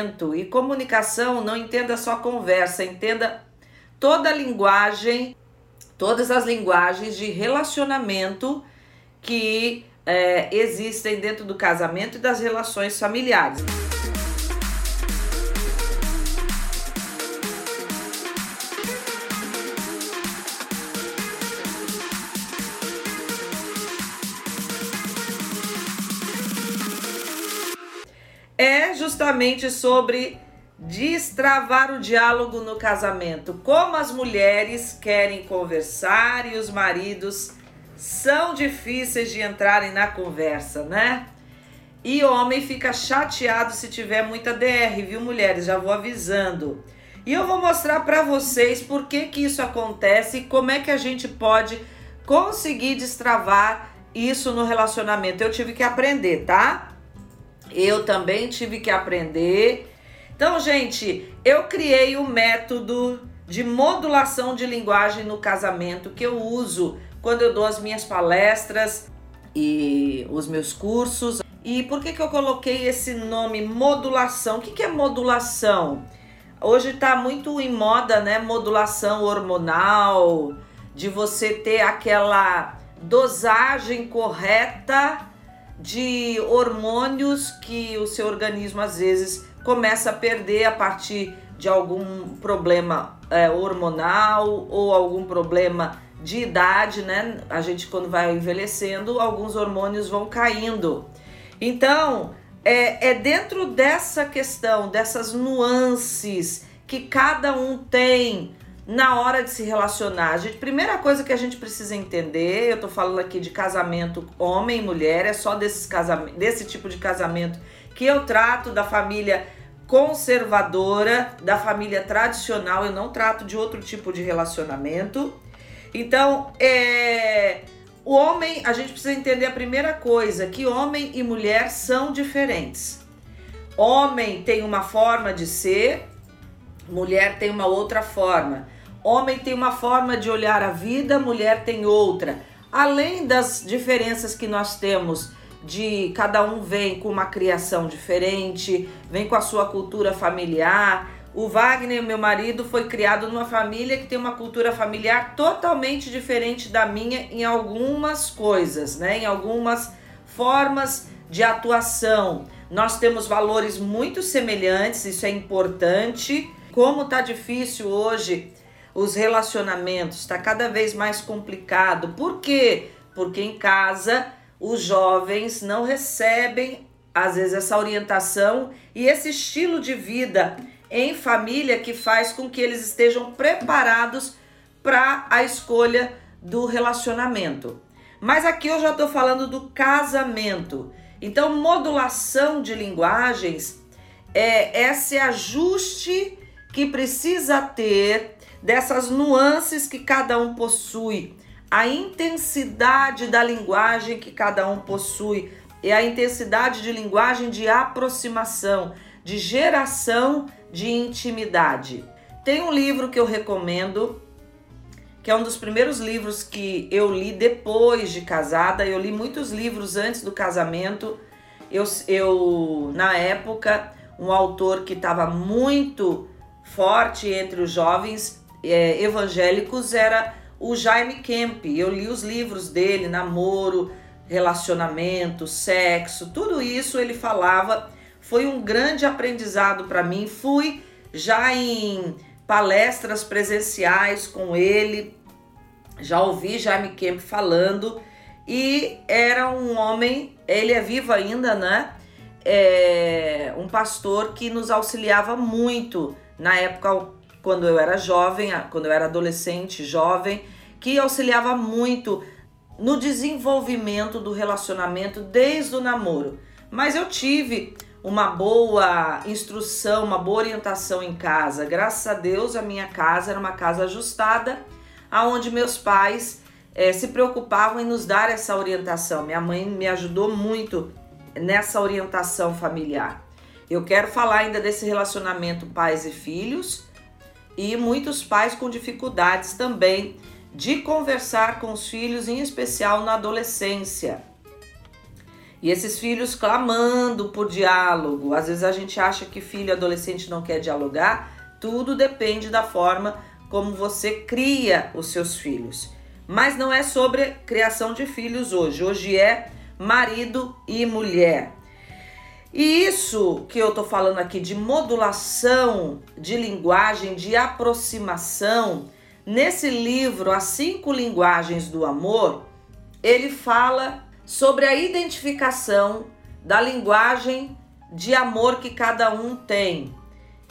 E comunicação não entenda só conversa, entenda toda a linguagem, todas as linguagens de relacionamento que é, existem dentro do casamento e das relações familiares. Justamente sobre destravar o diálogo no casamento. Como as mulheres querem conversar e os maridos são difíceis de entrarem na conversa, né? E homem fica chateado se tiver muita DR, viu, mulheres? Já vou avisando. E eu vou mostrar para vocês por que que isso acontece e como é que a gente pode conseguir destravar isso no relacionamento. Eu tive que aprender, tá? Eu também tive que aprender. Então, gente, eu criei o um método de modulação de linguagem no casamento que eu uso quando eu dou as minhas palestras e os meus cursos. E por que, que eu coloquei esse nome modulação? O que, que é modulação? Hoje está muito em moda, né? Modulação hormonal, de você ter aquela dosagem correta de hormônios que o seu organismo às vezes começa a perder a partir de algum problema é, hormonal ou algum problema de idade, né? A gente quando vai envelhecendo, alguns hormônios vão caindo. Então, é, é dentro dessa questão, dessas nuances que cada um tem na hora de se relacionar. A gente, primeira coisa que a gente precisa entender, eu tô falando aqui de casamento homem e mulher, é só desses casamento, desse tipo de casamento que eu trato da família conservadora, da família tradicional, eu não trato de outro tipo de relacionamento. Então, é, o homem, a gente precisa entender a primeira coisa, que homem e mulher são diferentes. Homem tem uma forma de ser, mulher tem uma outra forma. Homem tem uma forma de olhar a vida, mulher tem outra. Além das diferenças que nós temos de cada um vem com uma criação diferente, vem com a sua cultura familiar. O Wagner, meu marido, foi criado numa família que tem uma cultura familiar totalmente diferente da minha em algumas coisas, né? Em algumas formas de atuação. Nós temos valores muito semelhantes, isso é importante. Como tá difícil hoje os relacionamentos, está cada vez mais complicado. Por quê? Porque em casa os jovens não recebem, às vezes, essa orientação e esse estilo de vida em família que faz com que eles estejam preparados para a escolha do relacionamento. Mas aqui eu já estou falando do casamento. Então, modulação de linguagens é esse ajuste que precisa ter dessas nuances que cada um possui, a intensidade da linguagem que cada um possui e a intensidade de linguagem de aproximação, de geração de intimidade. Tem um livro que eu recomendo, que é um dos primeiros livros que eu li depois de casada. Eu li muitos livros antes do casamento. Eu, eu na época, um autor que estava muito forte entre os jovens é, evangélicos era o Jaime Kemp. Eu li os livros dele, namoro, relacionamento, sexo, tudo isso ele falava. Foi um grande aprendizado para mim. Fui já em palestras presenciais com ele, já ouvi Jaime Kemp falando e era um homem, ele é vivo ainda, né? É, um pastor que nos auxiliava muito na época quando eu era jovem, quando eu era adolescente, jovem, que auxiliava muito no desenvolvimento do relacionamento desde o namoro. Mas eu tive uma boa instrução, uma boa orientação em casa. Graças a Deus, a minha casa era uma casa ajustada, aonde meus pais é, se preocupavam em nos dar essa orientação. Minha mãe me ajudou muito nessa orientação familiar. Eu quero falar ainda desse relacionamento pais e filhos e muitos pais com dificuldades também de conversar com os filhos, em especial na adolescência. E esses filhos clamando por diálogo. Às vezes a gente acha que filho adolescente não quer dialogar. Tudo depende da forma como você cria os seus filhos. Mas não é sobre criação de filhos hoje. Hoje é marido e mulher. E isso que eu tô falando aqui de modulação de linguagem, de aproximação, nesse livro As Cinco Linguagens do Amor, ele fala sobre a identificação da linguagem de amor que cada um tem.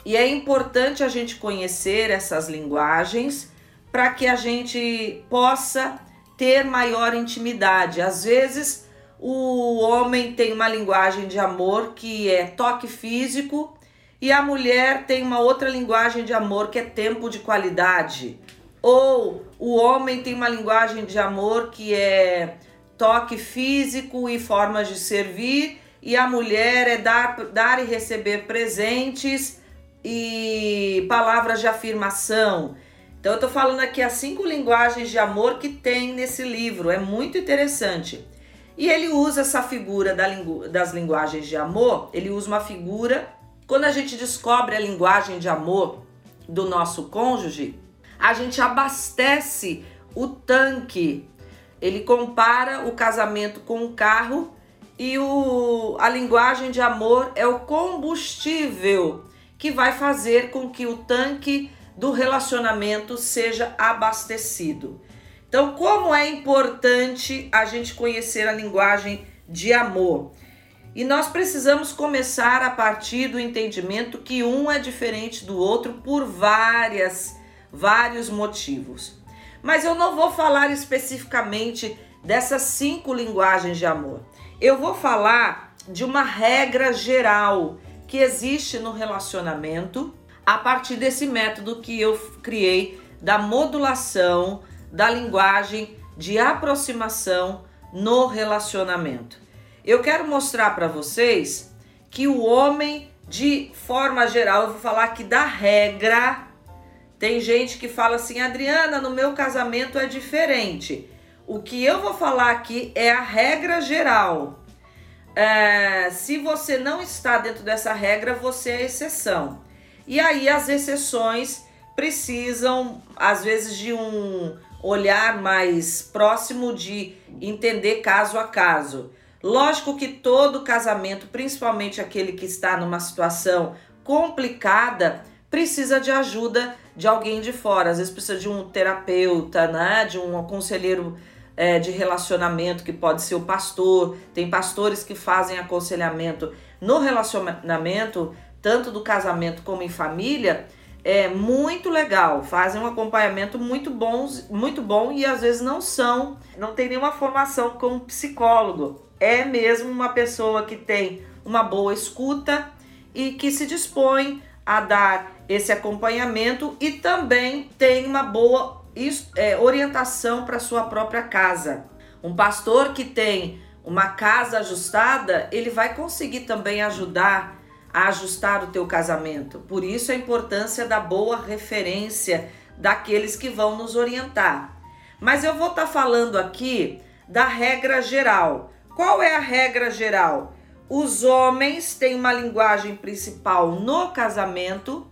E é importante a gente conhecer essas linguagens para que a gente possa ter maior intimidade. Às vezes, o homem tem uma linguagem de amor que é toque físico e a mulher tem uma outra linguagem de amor que é tempo de qualidade. Ou o homem tem uma linguagem de amor que é toque físico e formas de servir, e a mulher é dar, dar e receber presentes e palavras de afirmação. Então eu tô falando aqui as cinco linguagens de amor que tem nesse livro, é muito interessante. E ele usa essa figura da lingu das linguagens de amor, ele usa uma figura. Quando a gente descobre a linguagem de amor do nosso cônjuge, a gente abastece o tanque. Ele compara o casamento com um carro e o, a linguagem de amor é o combustível que vai fazer com que o tanque do relacionamento seja abastecido. Então, como é importante a gente conhecer a linguagem de amor? E nós precisamos começar a partir do entendimento que um é diferente do outro por várias, vários motivos. Mas eu não vou falar especificamente dessas cinco linguagens de amor. Eu vou falar de uma regra geral que existe no relacionamento a partir desse método que eu criei da modulação da linguagem de aproximação no relacionamento. Eu quero mostrar para vocês que o homem, de forma geral, eu vou falar aqui da regra. Tem gente que fala assim, Adriana, no meu casamento é diferente. O que eu vou falar aqui é a regra geral. É, se você não está dentro dessa regra, você é exceção. E aí as exceções precisam, às vezes, de um olhar mais próximo de entender caso a caso. Lógico que todo casamento, principalmente aquele que está numa situação complicada, precisa de ajuda de alguém de fora. Às vezes precisa de um terapeuta, né? de um conselheiro é, de relacionamento, que pode ser o pastor. Tem pastores que fazem aconselhamento no relacionamento, tanto do casamento como em família é muito legal, fazem um acompanhamento muito bom, muito bom e às vezes não são, não tem nenhuma formação como psicólogo. É mesmo uma pessoa que tem uma boa escuta e que se dispõe a dar esse acompanhamento e também tem uma boa é, orientação para sua própria casa. Um pastor que tem uma casa ajustada, ele vai conseguir também ajudar a ajustar o teu casamento. Por isso a importância da boa referência daqueles que vão nos orientar. Mas eu vou estar tá falando aqui da regra geral. Qual é a regra geral? Os homens têm uma linguagem principal no casamento,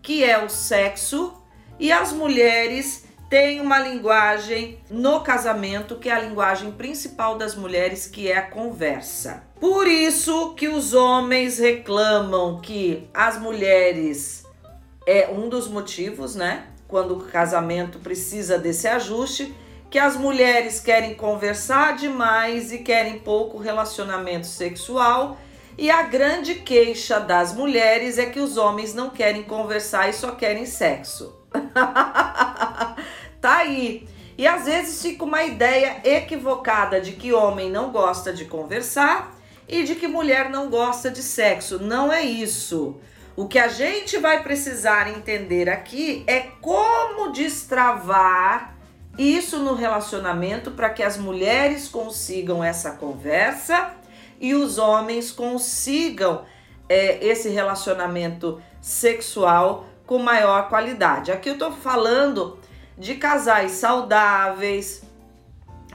que é o sexo, e as mulheres tem uma linguagem no casamento que é a linguagem principal das mulheres, que é a conversa. Por isso que os homens reclamam que as mulheres é um dos motivos, né? Quando o casamento precisa desse ajuste, que as mulheres querem conversar demais e querem pouco relacionamento sexual. E a grande queixa das mulheres é que os homens não querem conversar e só querem sexo. tá aí. E às vezes fica uma ideia equivocada de que homem não gosta de conversar e de que mulher não gosta de sexo. Não é isso. O que a gente vai precisar entender aqui é como destravar isso no relacionamento para que as mulheres consigam essa conversa e os homens consigam é, esse relacionamento sexual com maior qualidade. Aqui eu estou falando de casais saudáveis,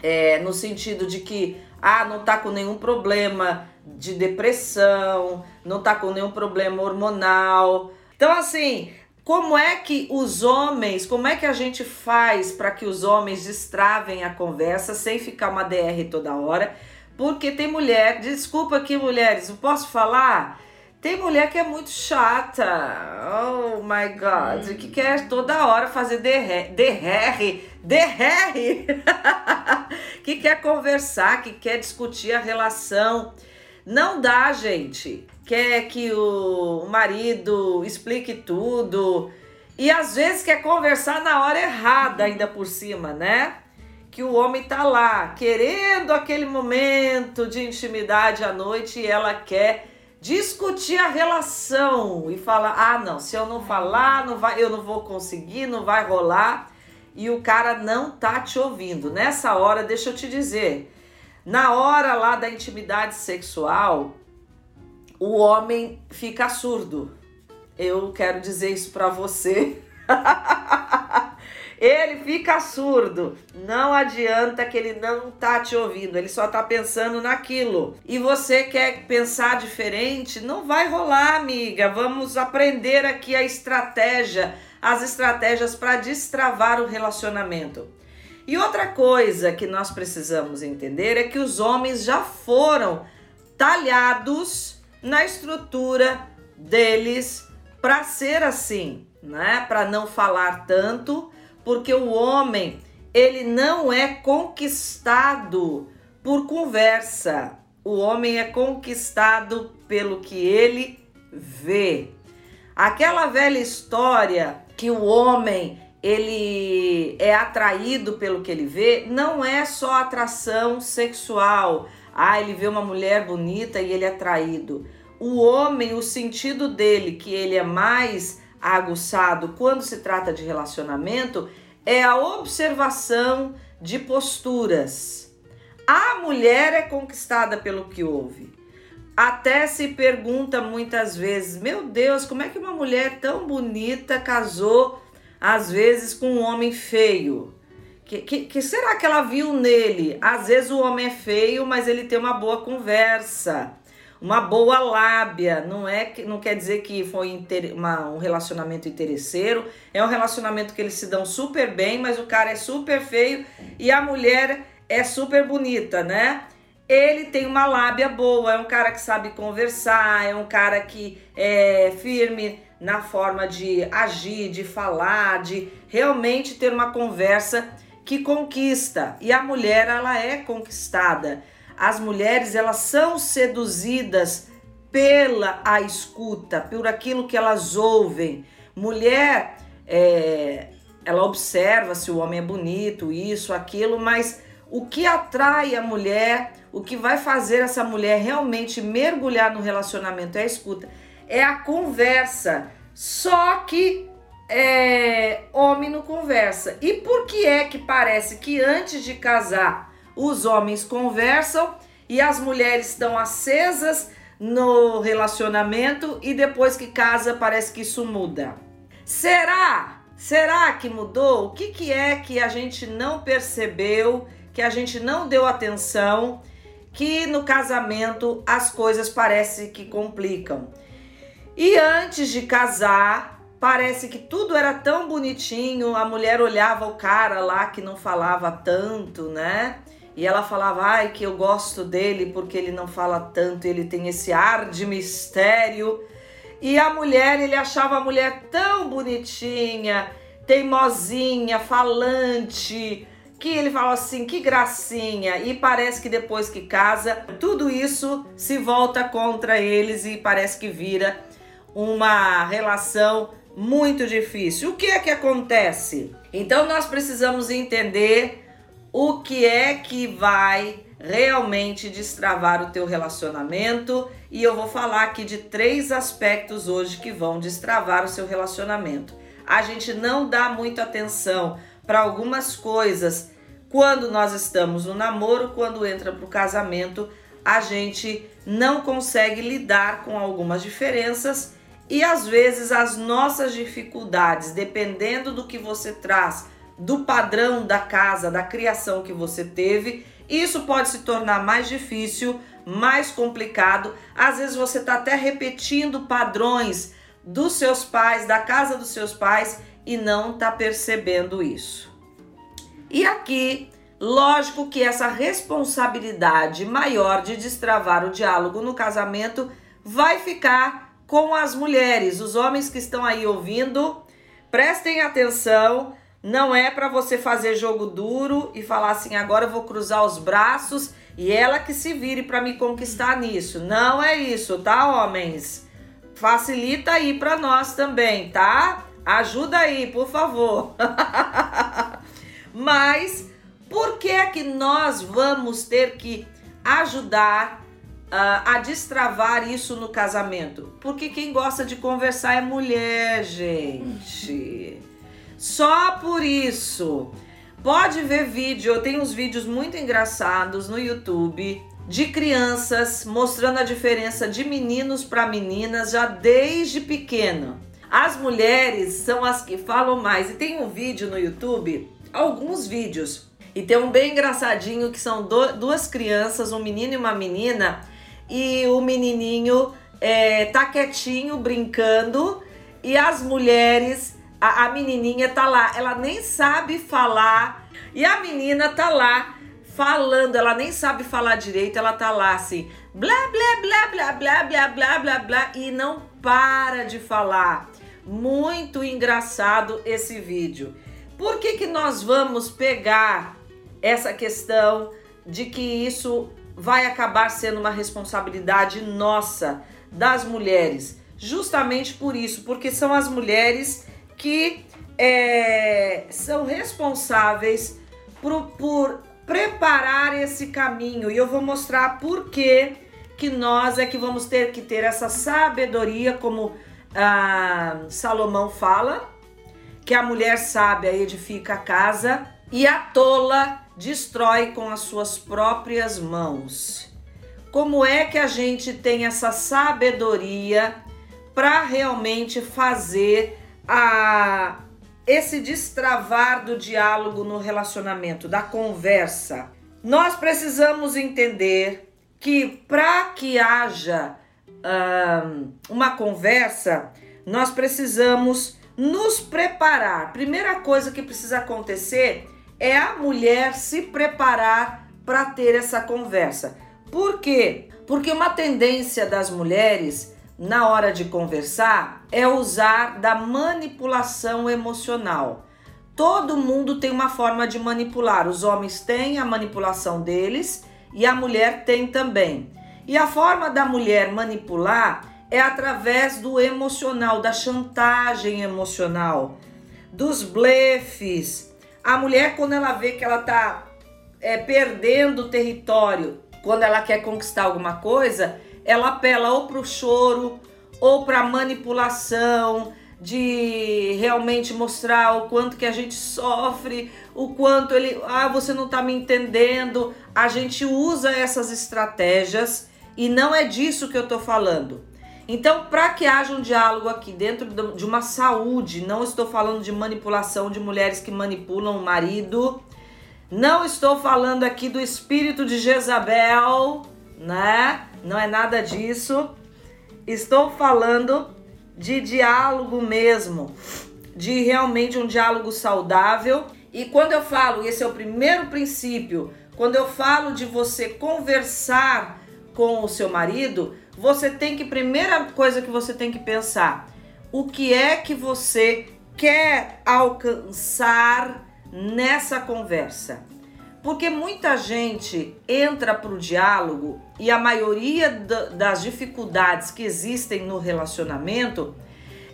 é, no sentido de que Ah, não tá com nenhum problema de depressão, não tá com nenhum problema hormonal. Então, assim, como é que os homens, como é que a gente faz para que os homens destravem a conversa sem ficar uma DR toda hora? Porque tem mulher, desculpa aqui, mulheres, eu posso falar? Tem mulher que é muito chata. Oh my God. Hum. Que quer toda hora fazer DR, DR, DR. que quer conversar, que quer discutir a relação. Não dá, gente. Quer que o marido explique tudo. E às vezes quer conversar na hora errada, ainda por cima, né? Que o homem tá lá querendo aquele momento de intimidade à noite e ela quer discutir a relação e falar: "Ah, não, se eu não falar, não vai, eu não vou conseguir, não vai rolar". E o cara não tá te ouvindo. Nessa hora, deixa eu te dizer, na hora lá da intimidade sexual, o homem fica surdo. Eu quero dizer isso para você. ele fica surdo. Não adianta que ele não tá te ouvindo, ele só tá pensando naquilo. E você quer pensar diferente? Não vai rolar, amiga. Vamos aprender aqui a estratégia, as estratégias para destravar o relacionamento. E outra coisa que nós precisamos entender é que os homens já foram talhados na estrutura deles para ser assim, né? Para não falar tanto, porque o homem ele não é conquistado por conversa. O homem é conquistado pelo que ele vê. Aquela velha história que o homem ele é atraído pelo que ele vê, não é só atração sexual. Ah, ele vê uma mulher bonita e ele é atraído. O homem, o sentido dele, que ele é mais aguçado quando se trata de relacionamento, é a observação de posturas. A mulher é conquistada pelo que ouve. Até se pergunta muitas vezes: meu Deus, como é que uma mulher tão bonita casou às vezes com um homem feio. Que, que, que, será que ela viu nele? Às vezes o homem é feio, mas ele tem uma boa conversa, uma boa lábia. Não é que não quer dizer que foi inter, uma, um relacionamento interesseiro. É um relacionamento que eles se dão super bem, mas o cara é super feio e a mulher é super bonita, né? Ele tem uma lábia boa, é um cara que sabe conversar, é um cara que é firme na forma de agir, de falar, de realmente ter uma conversa que conquista. E a mulher, ela é conquistada. As mulheres, elas são seduzidas pela a escuta, por aquilo que elas ouvem. Mulher, é, ela observa se o homem é bonito, isso, aquilo, mas o que atrai a mulher, o que vai fazer essa mulher realmente mergulhar no relacionamento é a escuta é a conversa. Só que é, homem não conversa. E por que é que parece que antes de casar os homens conversam e as mulheres estão acesas no relacionamento e depois que casa parece que isso muda? Será? Será que mudou? O que, que é que a gente não percebeu, que a gente não deu atenção, que no casamento as coisas parecem que complicam? E antes de casar, parece que tudo era tão bonitinho, a mulher olhava o cara lá que não falava tanto, né? E ela falava, ai, que eu gosto dele porque ele não fala tanto, ele tem esse ar de mistério. E a mulher, ele achava a mulher tão bonitinha, teimosinha, falante, que ele fala assim, que gracinha. E parece que depois que casa, tudo isso se volta contra eles e parece que vira uma relação muito difícil. O que é que acontece? Então nós precisamos entender o que é que vai realmente destravar o teu relacionamento e eu vou falar aqui de três aspectos hoje que vão destravar o seu relacionamento. A gente não dá muita atenção para algumas coisas quando nós estamos no namoro, quando entra para o casamento, a gente não consegue lidar com algumas diferenças e às vezes as nossas dificuldades, dependendo do que você traz, do padrão da casa, da criação que você teve, Isso pode se tornar mais difícil, mais complicado. Às vezes você está até repetindo padrões dos seus pais, da casa dos seus pais e não está percebendo isso. E aqui, lógico que essa responsabilidade maior de destravar o diálogo no casamento vai ficar com as mulheres. Os homens que estão aí ouvindo, prestem atenção. Não é para você fazer jogo duro e falar assim, agora eu vou cruzar os braços e ela que se vire para me conquistar nisso. Não é isso, tá, homens? Facilita aí para nós também, tá? Ajuda aí, por favor. Mas por que é que nós vamos ter que ajudar uh, a destravar isso no casamento? Porque quem gosta de conversar é mulher, gente. Só por isso. Pode ver vídeo, eu tenho uns vídeos muito engraçados no YouTube de crianças mostrando a diferença de meninos para meninas já desde pequeno. As mulheres são as que falam mais. E tem um vídeo no YouTube, alguns vídeos, e tem um bem engraçadinho que são do, duas crianças, um menino e uma menina, e o menininho é, tá quietinho brincando e as mulheres, a, a menininha tá lá, ela nem sabe falar e a menina tá lá falando, ela nem sabe falar direito, ela tá lá assim, blá blá blá blá blá blá blá blá blá e não para de falar. Muito engraçado esse vídeo. Por que, que nós vamos pegar essa questão de que isso vai acabar sendo uma responsabilidade nossa, das mulheres? Justamente por isso, porque são as mulheres que é, são responsáveis por, por preparar esse caminho. E eu vou mostrar por que, que nós é que vamos ter que ter essa sabedoria, como ah, Salomão fala que a mulher sábia edifica a casa e a tola destrói com as suas próprias mãos. Como é que a gente tem essa sabedoria para realmente fazer a esse destravar do diálogo no relacionamento, da conversa? Nós precisamos entender que para que haja uma conversa, nós precisamos nos preparar. Primeira coisa que precisa acontecer é a mulher se preparar para ter essa conversa. Por quê? Porque uma tendência das mulheres na hora de conversar é usar da manipulação emocional. Todo mundo tem uma forma de manipular. Os homens têm a manipulação deles e a mulher tem também. E a forma da mulher manipular é através do emocional, da chantagem emocional, dos blefes. A mulher, quando ela vê que ela tá é, perdendo território, quando ela quer conquistar alguma coisa, ela apela ou para o choro ou para manipulação de realmente mostrar o quanto que a gente sofre, o quanto ele, ah, você não está me entendendo. A gente usa essas estratégias e não é disso que eu estou falando. Então, para que haja um diálogo aqui dentro de uma saúde, não estou falando de manipulação de mulheres que manipulam o marido, não estou falando aqui do espírito de Jezabel, né? Não é nada disso. Estou falando de diálogo mesmo, de realmente um diálogo saudável. E quando eu falo, esse é o primeiro princípio, quando eu falo de você conversar com o seu marido, você tem que primeira coisa que você tem que pensar, o que é que você quer alcançar nessa conversa? Porque muita gente entra para o diálogo e a maioria das dificuldades que existem no relacionamento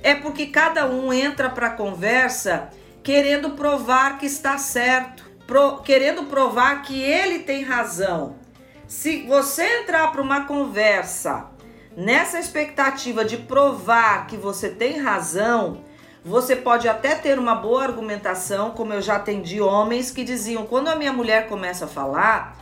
é porque cada um entra para a conversa querendo provar que está certo, pro, querendo provar que ele tem razão. Se você entrar para uma conversa nessa expectativa de provar que você tem razão, você pode até ter uma boa argumentação, como eu já atendi homens que diziam: quando a minha mulher começa a falar,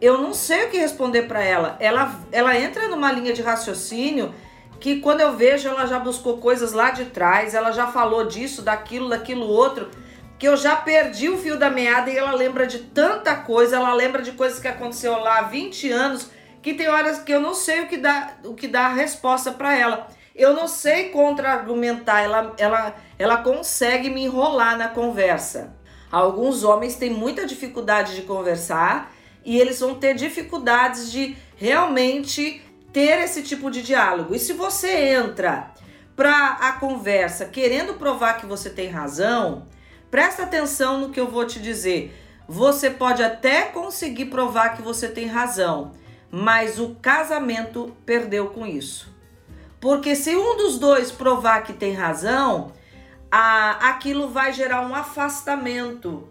eu não sei o que responder para ela. Ela, ela entra numa linha de raciocínio que quando eu vejo ela já buscou coisas lá de trás, ela já falou disso, daquilo, daquilo outro, que eu já perdi o fio da meada e ela lembra de tanta coisa, ela lembra de coisas que aconteceu lá há 20 anos, que tem horas que eu não sei o que dá, o que dá a resposta para ela. Eu não sei contra-argumentar, ela, ela, ela consegue me enrolar na conversa. Alguns homens têm muita dificuldade de conversar e eles vão ter dificuldades de realmente ter esse tipo de diálogo. E se você entra para a conversa querendo provar que você tem razão, presta atenção no que eu vou te dizer. Você pode até conseguir provar que você tem razão, mas o casamento perdeu com isso. Porque se um dos dois provar que tem razão, a, aquilo vai gerar um afastamento.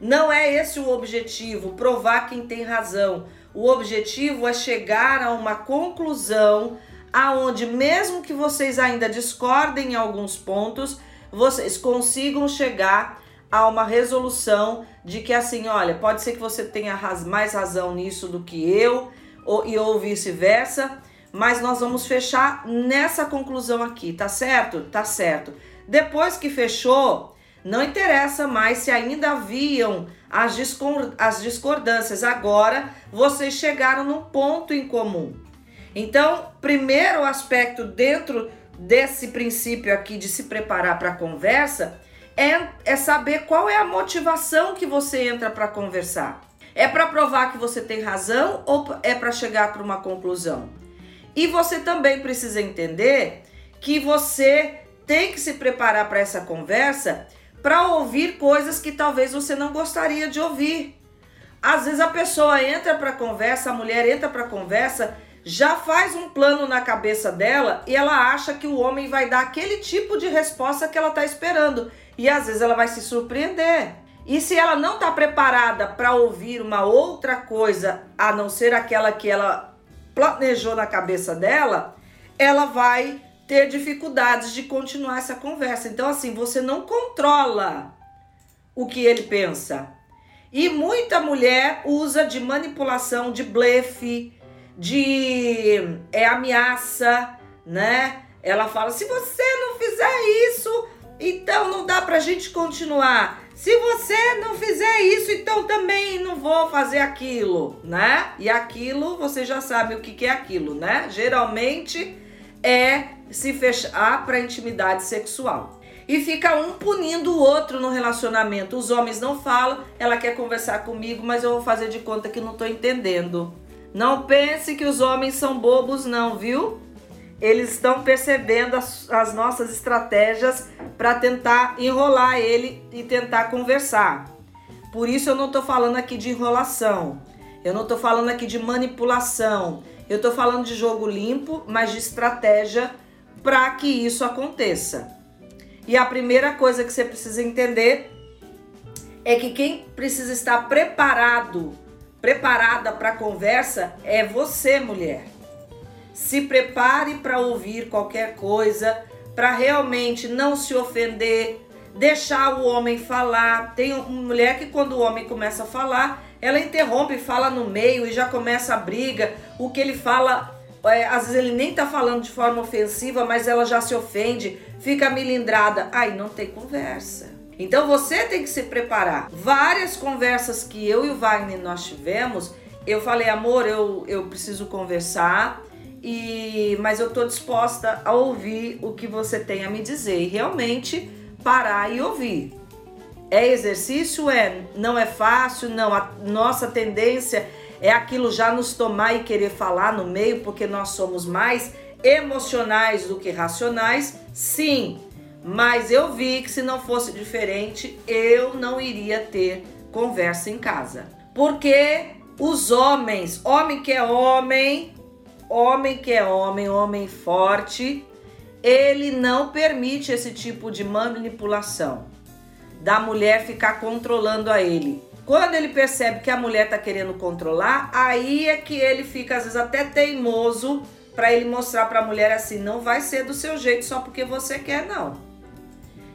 Não é esse o objetivo, provar quem tem razão. O objetivo é chegar a uma conclusão aonde mesmo que vocês ainda discordem em alguns pontos, vocês consigam chegar a uma resolução de que assim, olha, pode ser que você tenha mais razão nisso do que eu, ou, e ou vice-versa, mas nós vamos fechar nessa conclusão aqui, tá certo? Tá certo. Depois que fechou, não interessa mais se ainda haviam as, as discordâncias. Agora vocês chegaram num ponto em comum. Então, primeiro aspecto dentro desse princípio aqui de se preparar para a conversa é, é saber qual é a motivação que você entra para conversar. É para provar que você tem razão ou é para chegar para uma conclusão? E você também precisa entender que você tem que se preparar para essa conversa para ouvir coisas que talvez você não gostaria de ouvir. Às vezes a pessoa entra para a conversa, a mulher entra para a conversa, já faz um plano na cabeça dela e ela acha que o homem vai dar aquele tipo de resposta que ela está esperando. E às vezes ela vai se surpreender. E se ela não está preparada para ouvir uma outra coisa a não ser aquela que ela planejou na cabeça dela, ela vai ter dificuldades de continuar essa conversa. Então, assim, você não controla o que ele pensa. E muita mulher usa de manipulação, de blefe, de é, ameaça, né? Ela fala: se você não fizer isso, então não dá pra gente continuar. Se você não fizer isso, então também não vou fazer aquilo, né? E aquilo, você já sabe o que, é aquilo, né? Geralmente é se fechar para intimidade sexual. E fica um punindo o outro no relacionamento. Os homens não falam, ela quer conversar comigo, mas eu vou fazer de conta que não estou entendendo. Não pense que os homens são bobos, não, viu? Eles estão percebendo as, as nossas estratégias para tentar enrolar ele e tentar conversar. Por isso eu não estou falando aqui de enrolação. Eu não estou falando aqui de manipulação. Eu estou falando de jogo limpo, mas de estratégia para que isso aconteça. E a primeira coisa que você precisa entender é que quem precisa estar preparado, preparada para a conversa é você, mulher. Se prepare para ouvir qualquer coisa, para realmente não se ofender, deixar o homem falar. Tem uma mulher que quando o homem começa a falar, ela interrompe, fala no meio e já começa a briga. O que ele fala é, às vezes ele nem tá falando de forma ofensiva, mas ela já se ofende, fica milindrada. Aí não tem conversa. Então você tem que se preparar. Várias conversas que eu e o Wagner nós tivemos, eu falei, amor, eu, eu preciso conversar, e mas eu tô disposta a ouvir o que você tem a me dizer. E realmente parar e ouvir. É exercício? É. Não é fácil? Não. A nossa tendência é aquilo já nos tomar e querer falar no meio, porque nós somos mais emocionais do que racionais, sim. Mas eu vi que se não fosse diferente, eu não iria ter conversa em casa. Porque os homens, homem que é homem, homem que é homem, homem forte, ele não permite esse tipo de manipulação da mulher ficar controlando a ele. Quando ele percebe que a mulher tá querendo controlar, aí é que ele fica às vezes até teimoso para ele mostrar para a mulher assim, não vai ser do seu jeito só porque você quer não.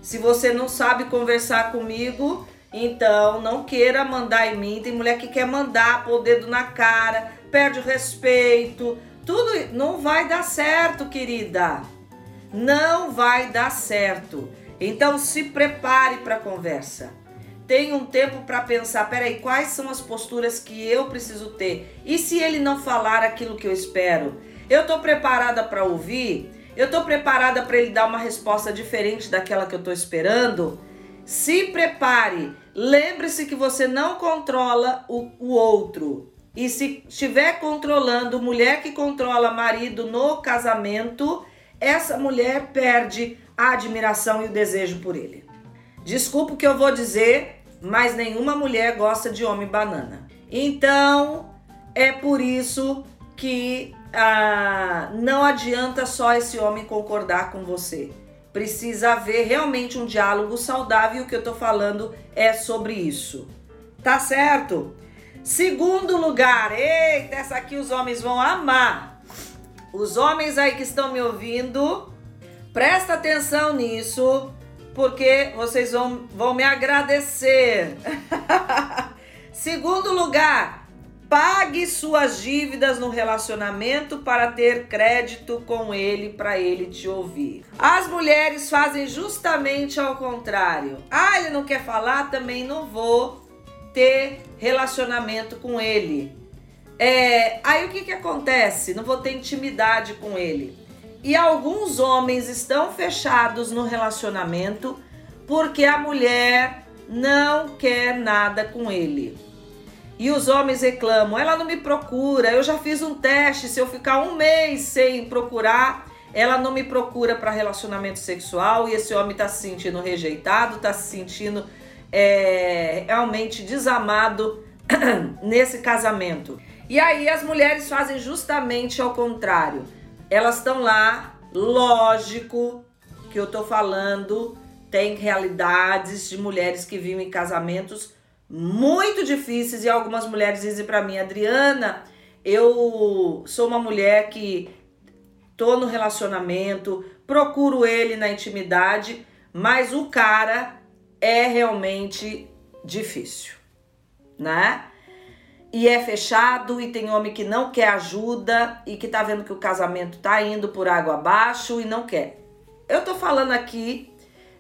Se você não sabe conversar comigo, então não queira mandar em mim. Tem mulher que quer mandar, pôr o dedo na cara, perde o respeito, tudo não vai dar certo, querida. Não vai dar certo. Então se prepare para a conversa. Tenha um tempo para pensar, peraí, quais são as posturas que eu preciso ter? E se ele não falar aquilo que eu espero? Eu estou preparada para ouvir? Eu estou preparada para ele dar uma resposta diferente daquela que eu estou esperando? Se prepare. Lembre-se que você não controla o, o outro. E se estiver controlando, mulher que controla marido no casamento, essa mulher perde a admiração e o desejo por ele. Desculpa o que eu vou dizer, mas nenhuma mulher gosta de homem banana. Então, é por isso que ah, não adianta só esse homem concordar com você. Precisa haver realmente um diálogo saudável. E o que eu tô falando é sobre isso. Tá certo? Segundo lugar, eita, essa aqui os homens vão amar. Os homens aí que estão me ouvindo, presta atenção nisso, porque vocês vão, vão me agradecer. Segundo lugar, Pague suas dívidas no relacionamento para ter crédito com ele, para ele te ouvir. As mulheres fazem justamente ao contrário. Ah, ele não quer falar, também não vou ter relacionamento com ele. É, aí o que, que acontece? Não vou ter intimidade com ele. E alguns homens estão fechados no relacionamento porque a mulher não quer nada com ele. E os homens reclamam: ela não me procura, eu já fiz um teste. Se eu ficar um mês sem procurar, ela não me procura para relacionamento sexual. E esse homem está se sentindo rejeitado, está se sentindo é, realmente desamado nesse casamento. E aí as mulheres fazem justamente ao contrário. Elas estão lá, lógico que eu tô falando, tem realidades de mulheres que vivem em casamentos muito difíceis e algumas mulheres dizem para mim, Adriana, eu sou uma mulher que tô no relacionamento, procuro ele na intimidade, mas o cara é realmente difícil, né? E é fechado e tem homem que não quer ajuda e que tá vendo que o casamento tá indo por água abaixo e não quer. Eu tô falando aqui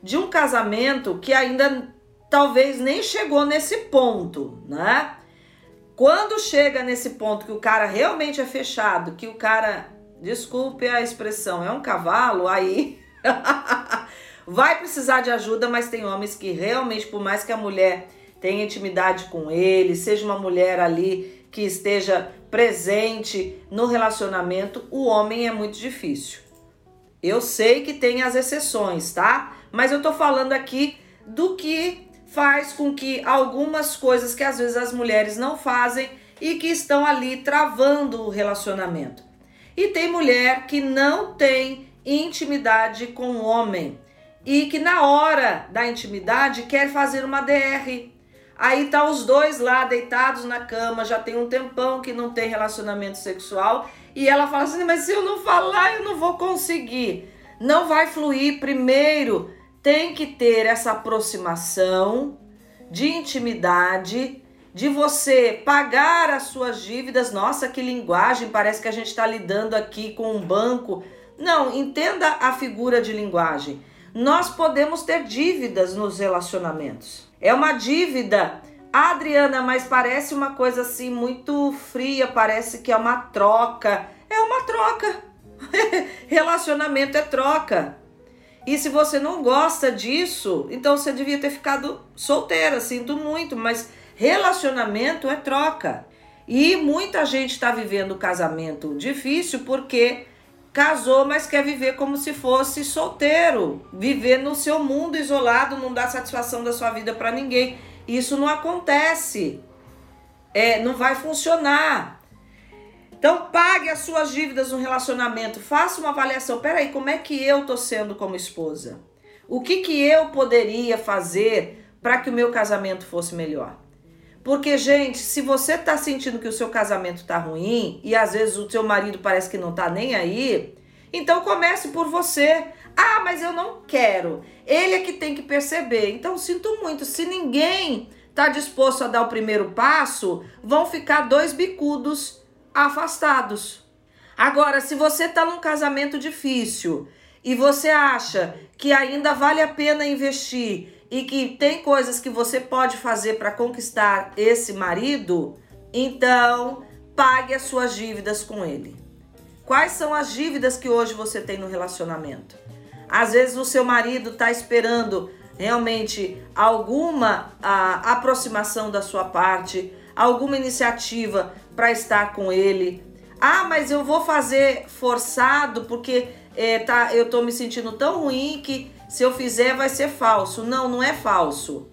de um casamento que ainda talvez nem chegou nesse ponto, né? Quando chega nesse ponto que o cara realmente é fechado, que o cara, desculpe a expressão, é um cavalo, aí vai precisar de ajuda, mas tem homens que realmente, por mais que a mulher tenha intimidade com ele, seja uma mulher ali que esteja presente no relacionamento, o homem é muito difícil. Eu sei que tem as exceções, tá? Mas eu tô falando aqui do que faz com que algumas coisas que às vezes as mulheres não fazem e que estão ali travando o relacionamento. E tem mulher que não tem intimidade com o homem e que na hora da intimidade quer fazer uma DR. Aí tá os dois lá deitados na cama, já tem um tempão que não tem relacionamento sexual e ela fala assim: "Mas se eu não falar, eu não vou conseguir". Não vai fluir primeiro tem que ter essa aproximação de intimidade, de você pagar as suas dívidas. Nossa, que linguagem! Parece que a gente está lidando aqui com um banco. Não, entenda a figura de linguagem. Nós podemos ter dívidas nos relacionamentos. É uma dívida, Adriana, mas parece uma coisa assim muito fria, parece que é uma troca. É uma troca. Relacionamento é troca. E se você não gosta disso, então você devia ter ficado solteira, sinto muito, mas relacionamento é troca. E muita gente está vivendo casamento difícil porque casou, mas quer viver como se fosse solteiro, viver no seu mundo isolado, não dá satisfação da sua vida para ninguém. Isso não acontece. É, não vai funcionar. Então pague as suas dívidas no relacionamento, faça uma avaliação. Peraí, como é que eu tô sendo como esposa? O que que eu poderia fazer para que o meu casamento fosse melhor? Porque, gente, se você tá sentindo que o seu casamento tá ruim e às vezes o seu marido parece que não tá nem aí, então comece por você. Ah, mas eu não quero. Ele é que tem que perceber. Então, sinto muito. Se ninguém tá disposto a dar o primeiro passo, vão ficar dois bicudos afastados. Agora, se você tá num casamento difícil e você acha que ainda vale a pena investir e que tem coisas que você pode fazer para conquistar esse marido, então pague as suas dívidas com ele. Quais são as dívidas que hoje você tem no relacionamento? Às vezes o seu marido está esperando realmente alguma a, aproximação da sua parte, alguma iniciativa para estar com ele. Ah, mas eu vou fazer forçado porque é, tá, eu tô me sentindo tão ruim que se eu fizer vai ser falso. Não, não é falso.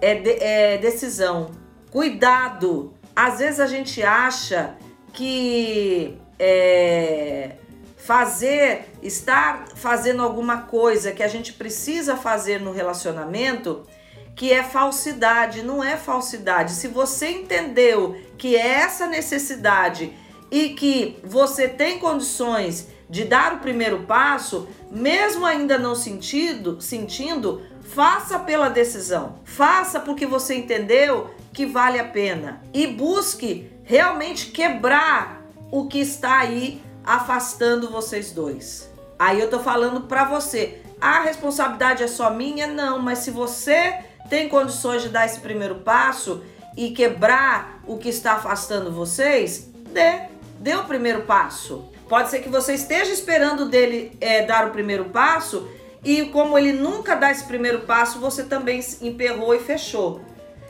É, de, é decisão. Cuidado. Às vezes a gente acha que é, fazer, estar fazendo alguma coisa que a gente precisa fazer no relacionamento, que é falsidade. Não é falsidade. Se você entendeu que é essa necessidade e que você tem condições de dar o primeiro passo, mesmo ainda não sentido, sentindo, faça pela decisão. Faça porque você entendeu que vale a pena e busque realmente quebrar o que está aí afastando vocês dois. Aí eu tô falando para você, a responsabilidade é só minha? Não, mas se você tem condições de dar esse primeiro passo e quebrar o que está afastando vocês, dê, dê o primeiro passo. Pode ser que você esteja esperando dele é, dar o primeiro passo e como ele nunca dá esse primeiro passo, você também emperrou e fechou.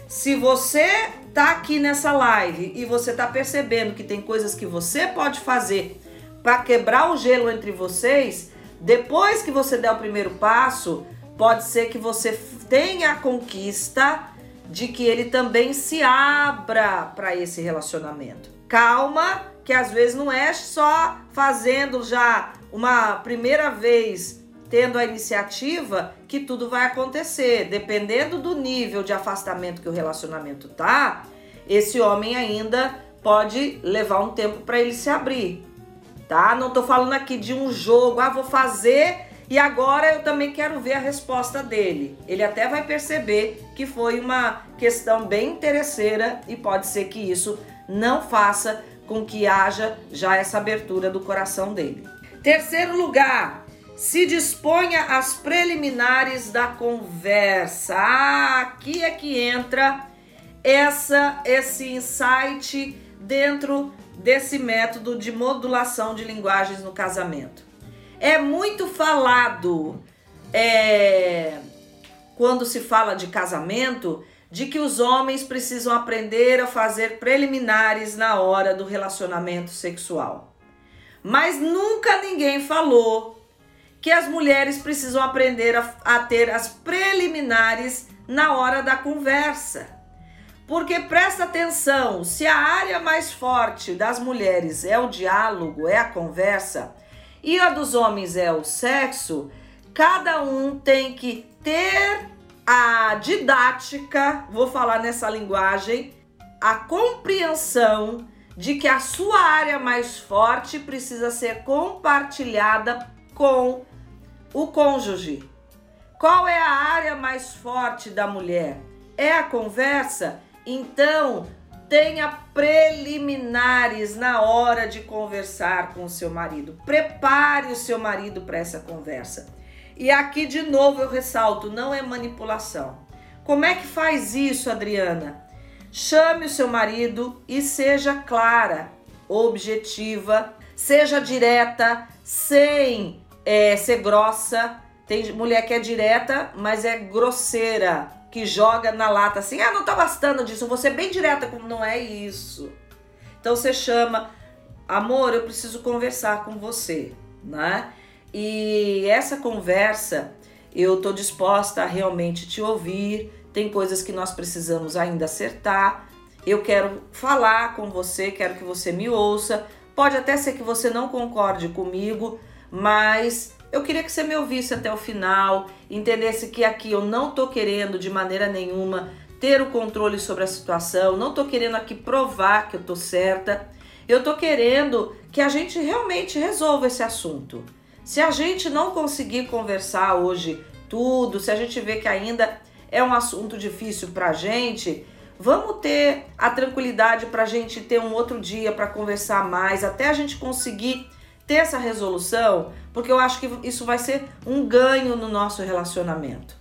Se você tá aqui nessa live e você tá percebendo que tem coisas que você pode fazer para quebrar o gelo entre vocês, depois que você der o primeiro passo, pode ser que você tenha a conquista de que ele também se abra para esse relacionamento. Calma, que às vezes não é só fazendo já uma primeira vez tendo a iniciativa que tudo vai acontecer. Dependendo do nível de afastamento que o relacionamento tá, esse homem ainda pode levar um tempo para ele se abrir, tá? Não tô falando aqui de um jogo, ah, vou fazer e agora eu também quero ver a resposta dele. Ele até vai perceber que foi uma questão bem interesseira e pode ser que isso não faça com que haja já essa abertura do coração dele. Terceiro lugar, se disponha às preliminares da conversa. Ah, aqui é que entra essa esse insight dentro desse método de modulação de linguagens no casamento. É muito falado é, quando se fala de casamento de que os homens precisam aprender a fazer preliminares na hora do relacionamento sexual. Mas nunca ninguém falou que as mulheres precisam aprender a, a ter as preliminares na hora da conversa. Porque presta atenção, se a área mais forte das mulheres é o diálogo, é a conversa, e a dos homens é o sexo, cada um tem que ter a didática, vou falar nessa linguagem, a compreensão de que a sua área mais forte precisa ser compartilhada com o cônjuge. Qual é a área mais forte da mulher? É a conversa? Então, tenha preliminares na hora de conversar com o seu marido. Prepare o seu marido para essa conversa. E aqui de novo eu ressalto, não é manipulação. Como é que faz isso, Adriana? Chame o seu marido e seja clara, objetiva, seja direta, sem é, ser grossa. Tem mulher que é direta, mas é grosseira, que joga na lata assim: ah, não tá bastando disso, você bem direta, como não é isso. Então você chama, amor, eu preciso conversar com você, né? E essa conversa, eu estou disposta a realmente te ouvir. Tem coisas que nós precisamos ainda acertar. Eu quero falar com você, quero que você me ouça. Pode até ser que você não concorde comigo, mas eu queria que você me ouvisse até o final, entendesse que aqui eu não estou querendo de maneira nenhuma ter o controle sobre a situação, não estou querendo aqui provar que eu estou certa. Eu estou querendo que a gente realmente resolva esse assunto. Se a gente não conseguir conversar hoje tudo, se a gente vê que ainda é um assunto difícil para a gente, vamos ter a tranquilidade para a gente ter um outro dia para conversar mais, até a gente conseguir ter essa resolução, porque eu acho que isso vai ser um ganho no nosso relacionamento.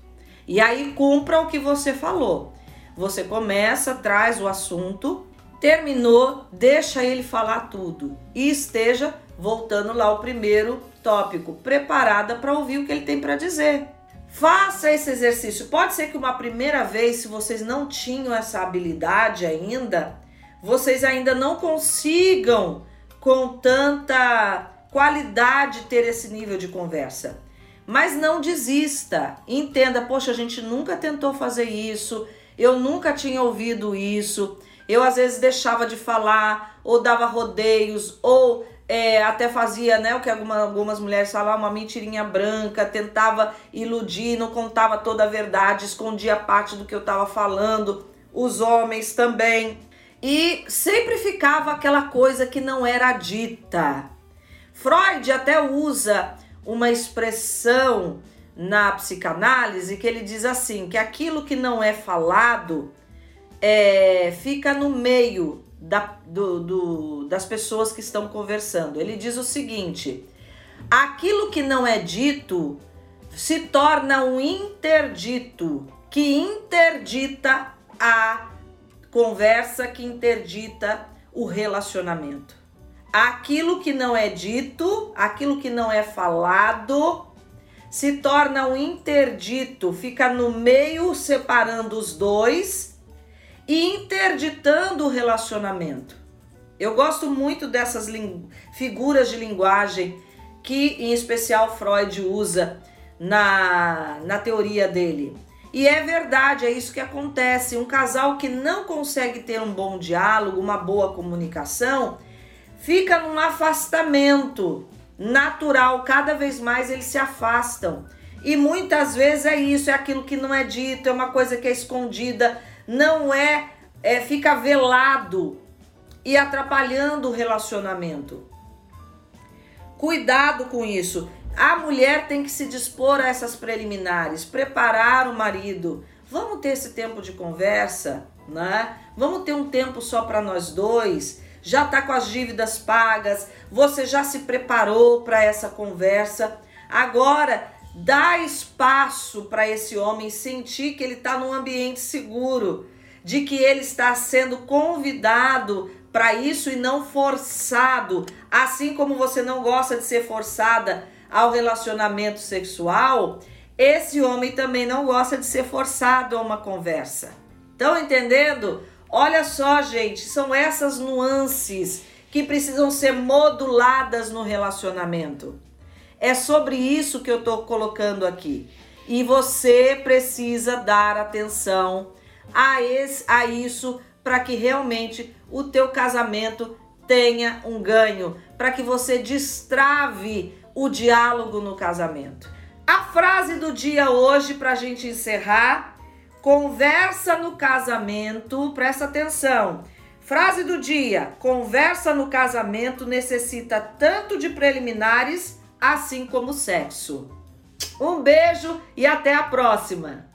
E aí cumpra o que você falou. Você começa, traz o assunto, terminou, deixa ele falar tudo e esteja voltando lá ao primeiro tópico, preparada para ouvir o que ele tem para dizer. Faça esse exercício. Pode ser que uma primeira vez, se vocês não tinham essa habilidade ainda, vocês ainda não consigam com tanta qualidade ter esse nível de conversa. Mas não desista. Entenda, poxa, a gente nunca tentou fazer isso, eu nunca tinha ouvido isso. Eu às vezes deixava de falar, ou dava rodeios, ou é, até fazia, né, o que alguma, algumas mulheres falam, uma mentirinha branca, tentava iludir, não contava toda a verdade, escondia parte do que eu estava falando. Os homens também. E sempre ficava aquela coisa que não era dita. Freud até usa uma expressão na psicanálise que ele diz assim: que aquilo que não é falado é, fica no meio da, do, do, das pessoas que estão conversando. Ele diz o seguinte: aquilo que não é dito se torna um interdito, que interdita a conversa, que interdita o relacionamento. Aquilo que não é dito, aquilo que não é falado, se torna um interdito, fica no meio separando os dois e interditando o relacionamento. Eu gosto muito dessas figuras de linguagem que, em especial, Freud usa na, na teoria dele. E é verdade, é isso que acontece. Um casal que não consegue ter um bom diálogo, uma boa comunicação, fica num afastamento natural, cada vez mais eles se afastam. E muitas vezes é isso, é aquilo que não é dito, é uma coisa que é escondida, não é, é fica velado e atrapalhando o relacionamento. Cuidado com isso. A mulher tem que se dispor a essas preliminares, preparar o marido. Vamos ter esse tempo de conversa, né? Vamos ter um tempo só para nós dois já está com as dívidas pagas, você já se preparou para essa conversa. Agora, dá espaço para esse homem sentir que ele está num ambiente seguro, de que ele está sendo convidado para isso e não forçado. Assim como você não gosta de ser forçada ao relacionamento sexual, esse homem também não gosta de ser forçado a uma conversa. Estão entendendo? Olha só, gente, são essas nuances que precisam ser moduladas no relacionamento. É sobre isso que eu estou colocando aqui. E você precisa dar atenção a, esse, a isso para que realmente o teu casamento tenha um ganho, para que você destrave o diálogo no casamento. A frase do dia hoje para a gente encerrar Conversa no casamento, presta atenção. Frase do dia: conversa no casamento necessita tanto de preliminares assim como sexo. Um beijo e até a próxima!